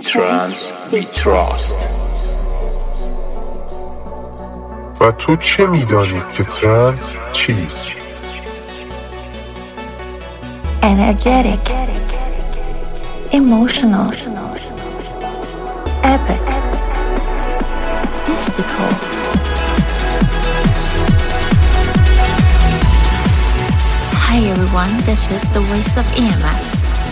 trance we trust و تو چه میدانی که ترنس چیست؟ energetic, emotional, epic, mystical. Hi everyone, this is the voice of EMF.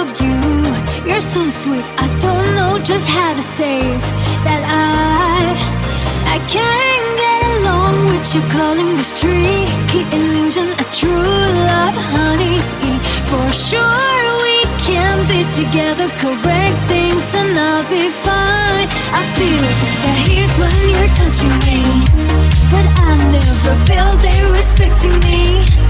Of you. You're so sweet, I don't know just how to say it. That I, I can't get along with you calling this tricky illusion a true love, honey. For sure we can be together, correct things, and I'll be fine. I feel the heat when you're touching me, but I never felt they respecting me.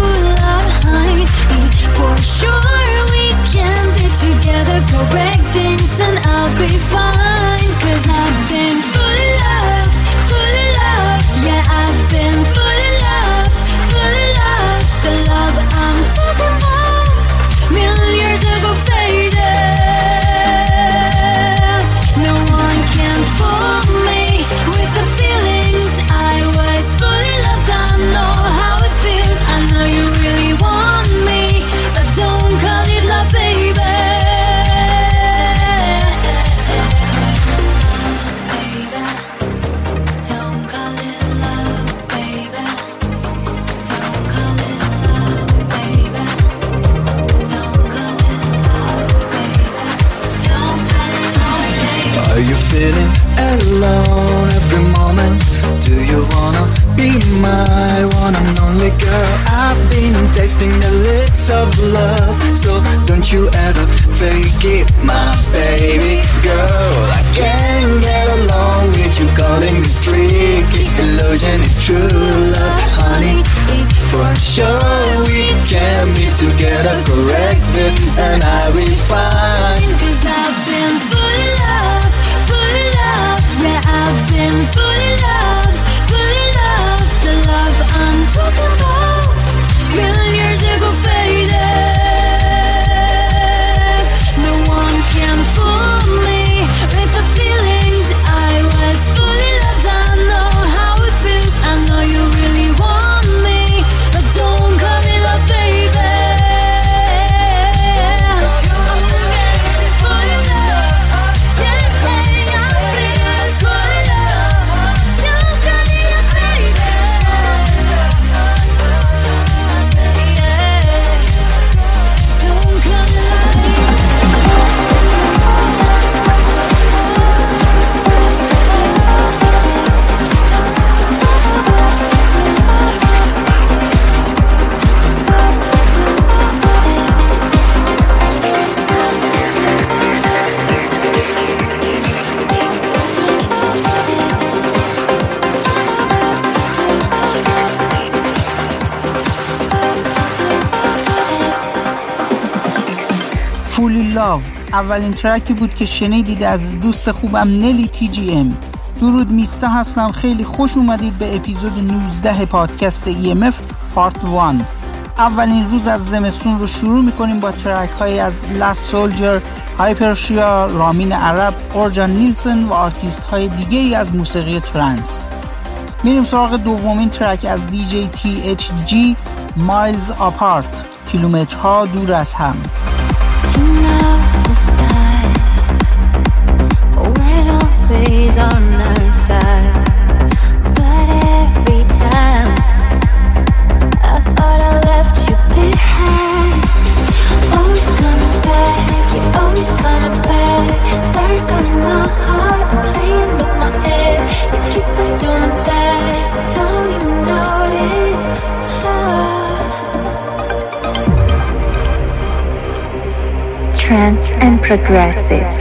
اولین ترکی بود که شنیدید از دوست خوبم نلی تی جی ام. درود میستا هستم. خیلی خوش اومدید به اپیزود 19 پادکست EMF پارت 1 اولین روز از زمستون رو شروع می‌کنیم با ترک های از لاست سولجر، هایپرشیا، رامین عرب، اورجان نیلسون و آرتیست های دیگه ای از موسیقی ترنس میریم سراغ دومین ترک از دی جی تی اچ جی مایلز آپارت کیلومترها دور از هم. And progressive.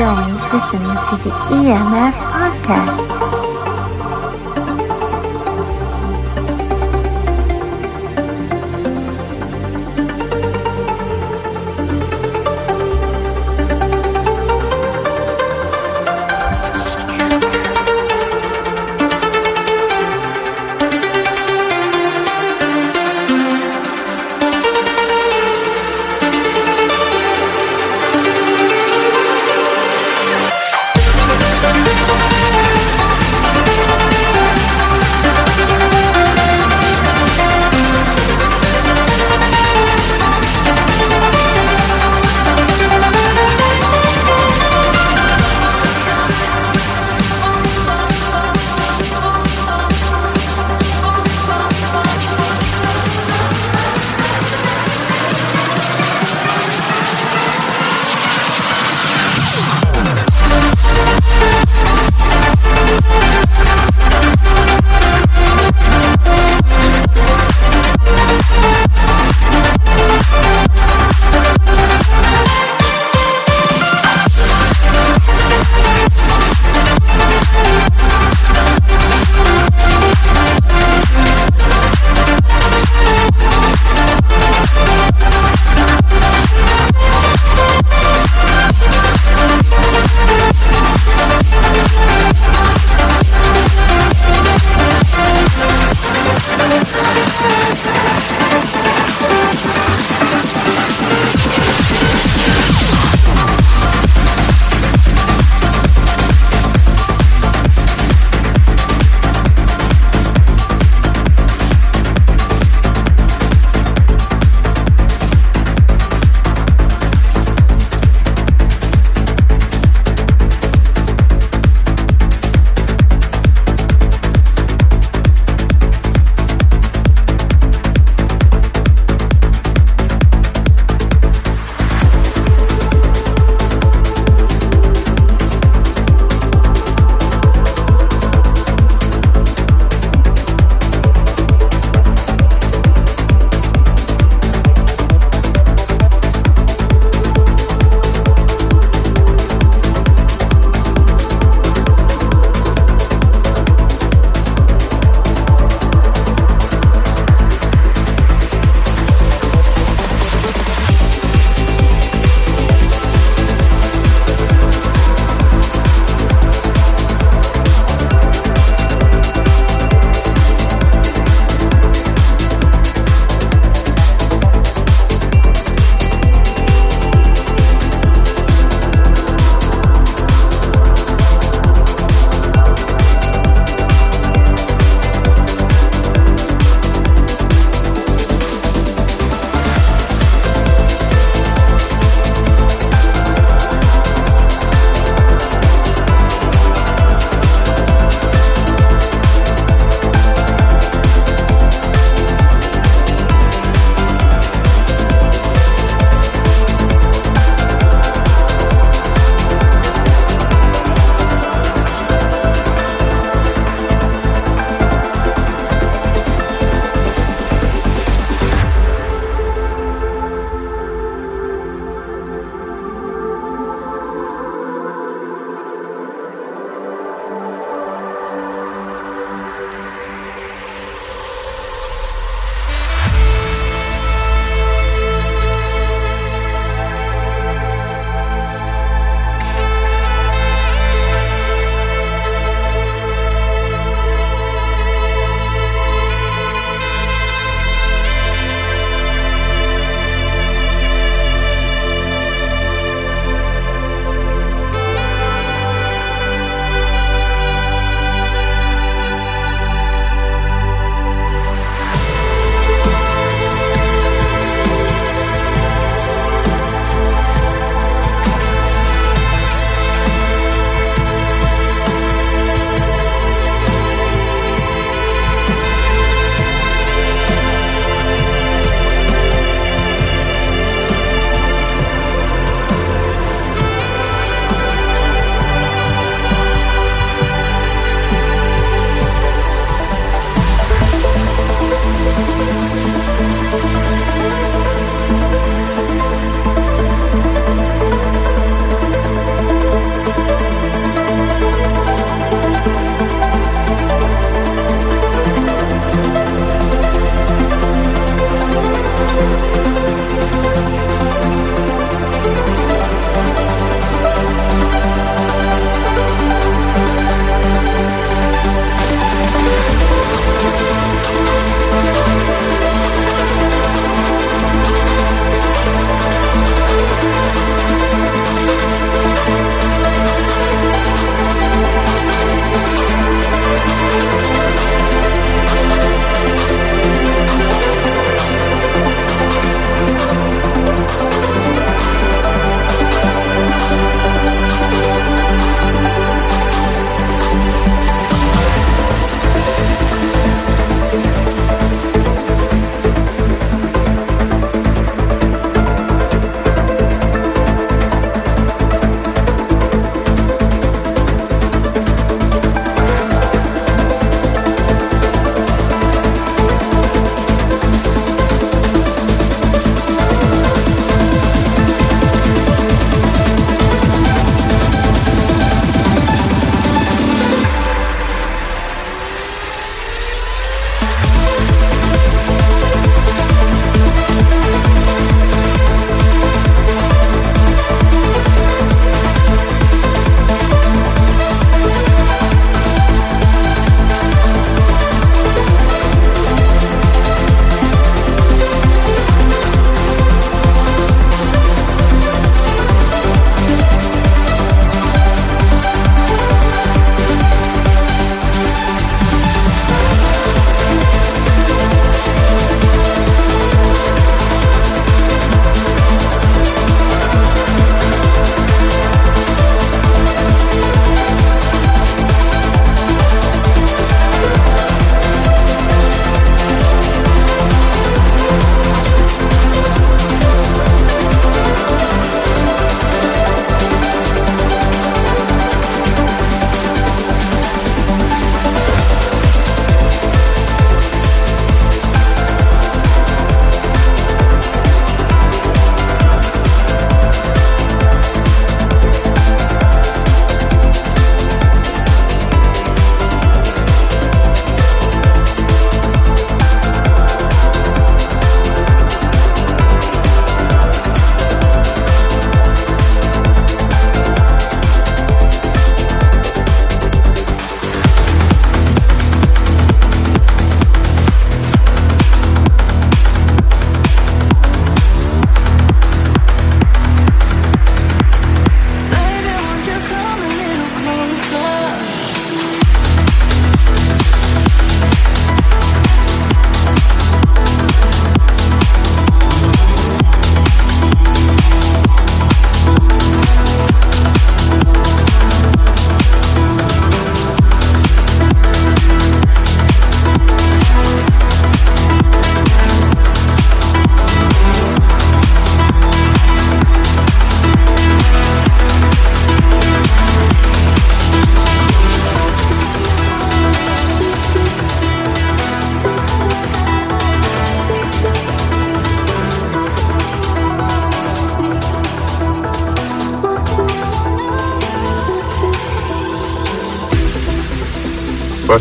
Enjoying listening to the EMF podcast.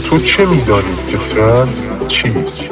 تو چه میدانی؟ که ترنس چیست؟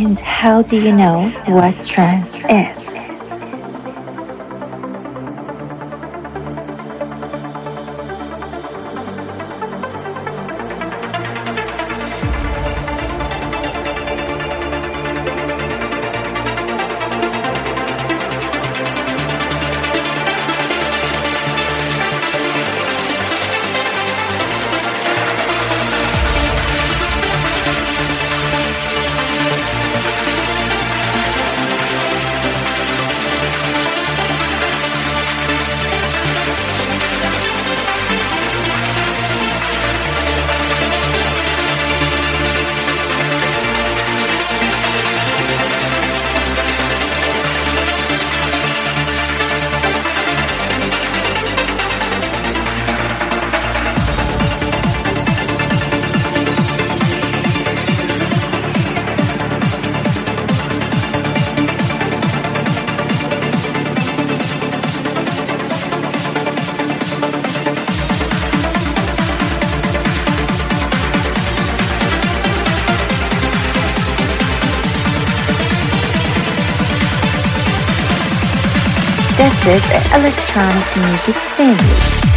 And how do you know what trance is? This is electronic music family.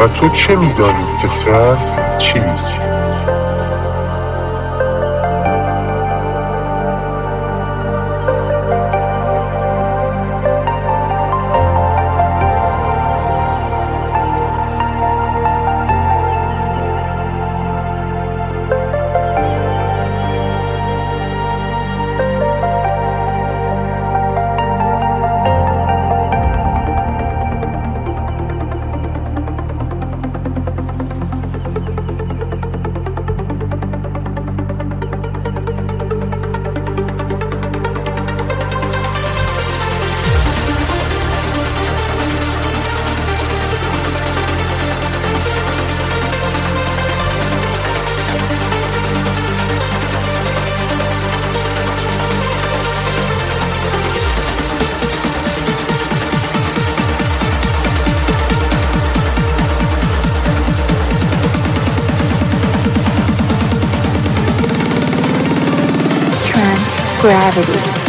و تو چه میدانی که ترنس چیست؟ Gravity.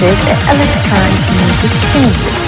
This is Electronic Music Family.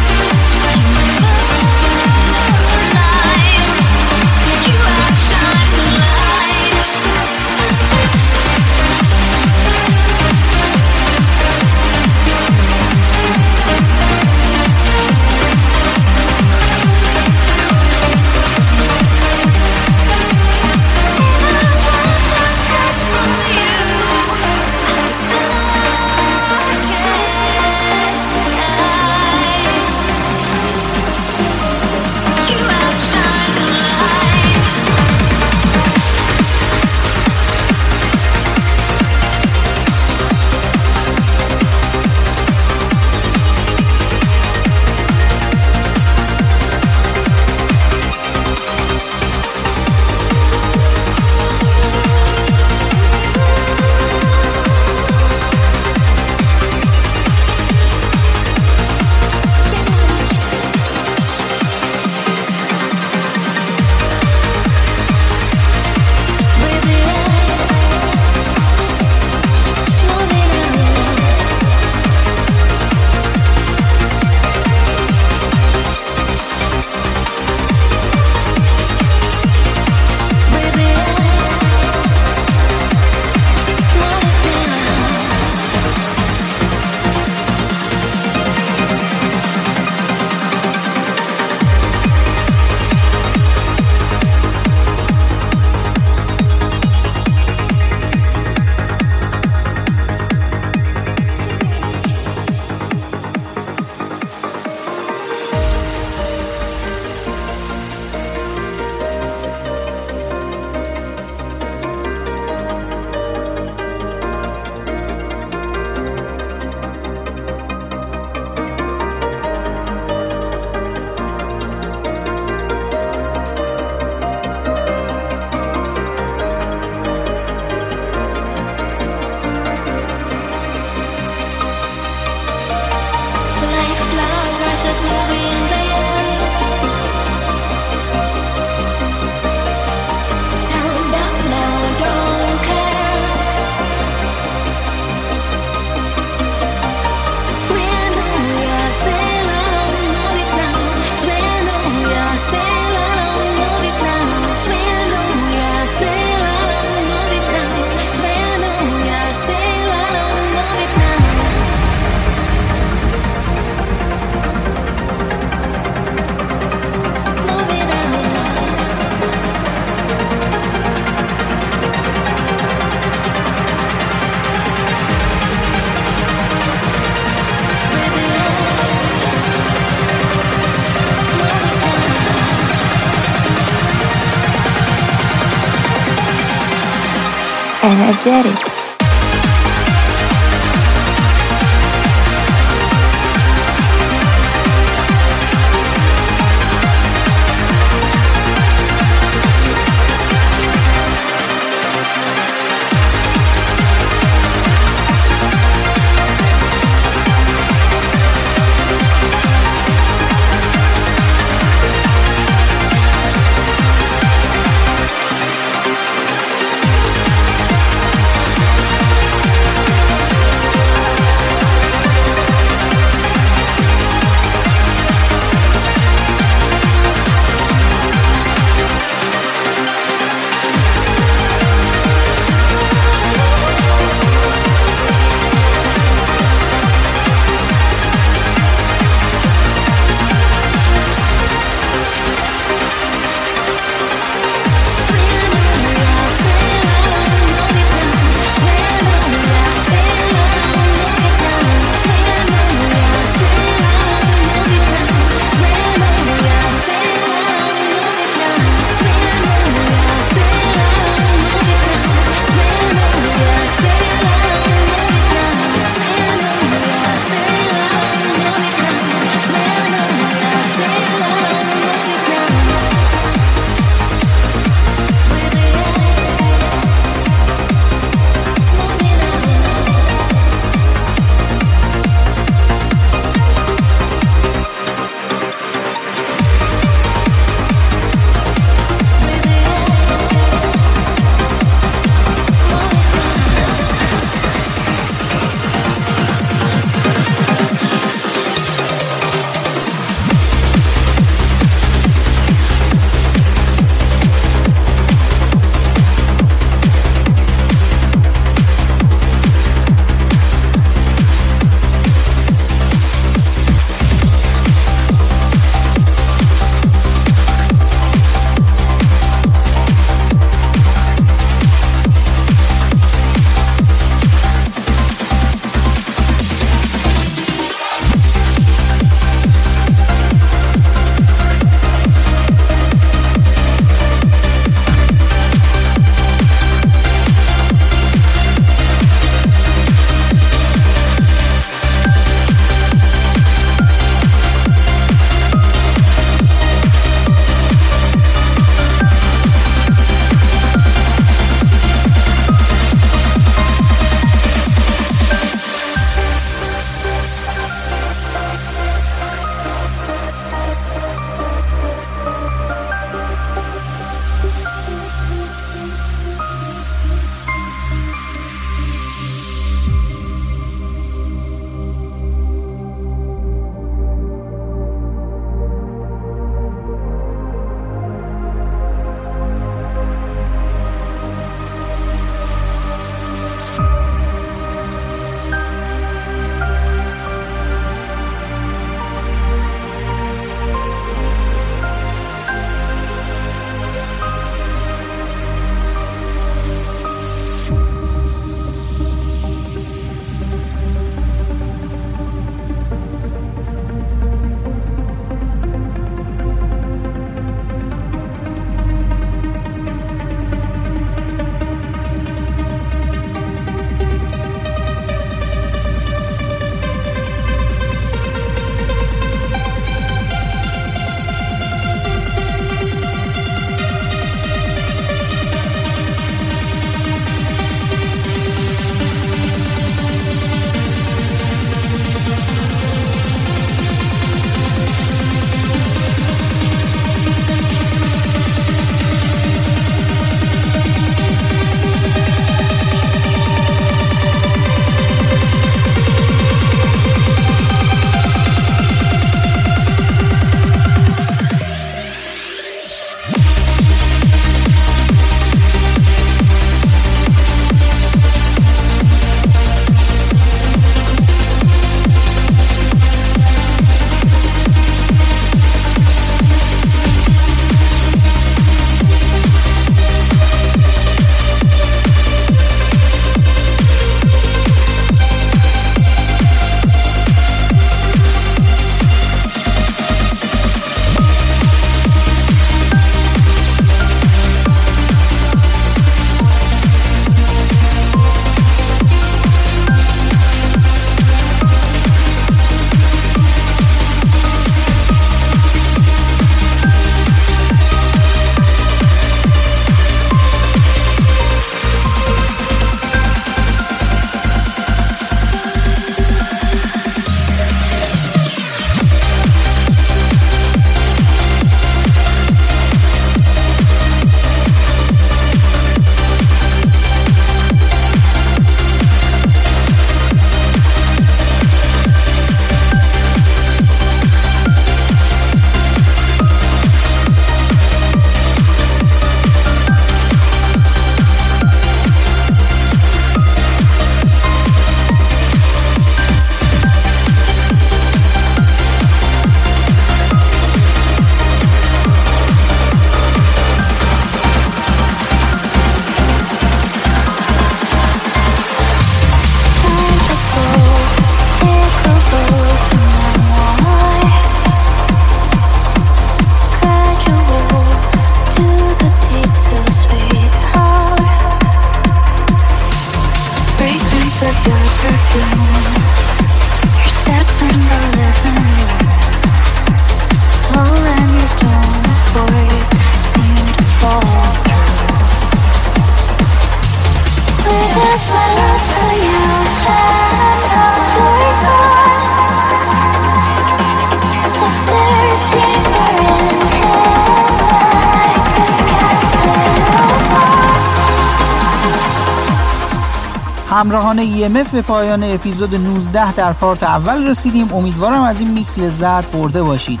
همراهان EMF به پایان اپیزود 19 در پارت اول رسیدیم. امیدوارم از این میکس لذت برده باشید.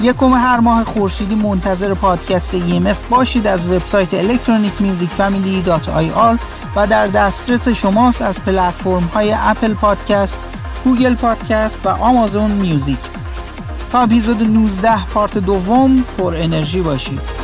یکم هر ماه خورشیدی منتظر پادکست EMF باشید از وبسایت electronicmusicfamily.ir و در دسترس شماست از پلتفرم های اپل پادکست، گوگل پادکست و آمازون میوزیک. تا اپیزود 19 پارت دوم پر انرژی باشید.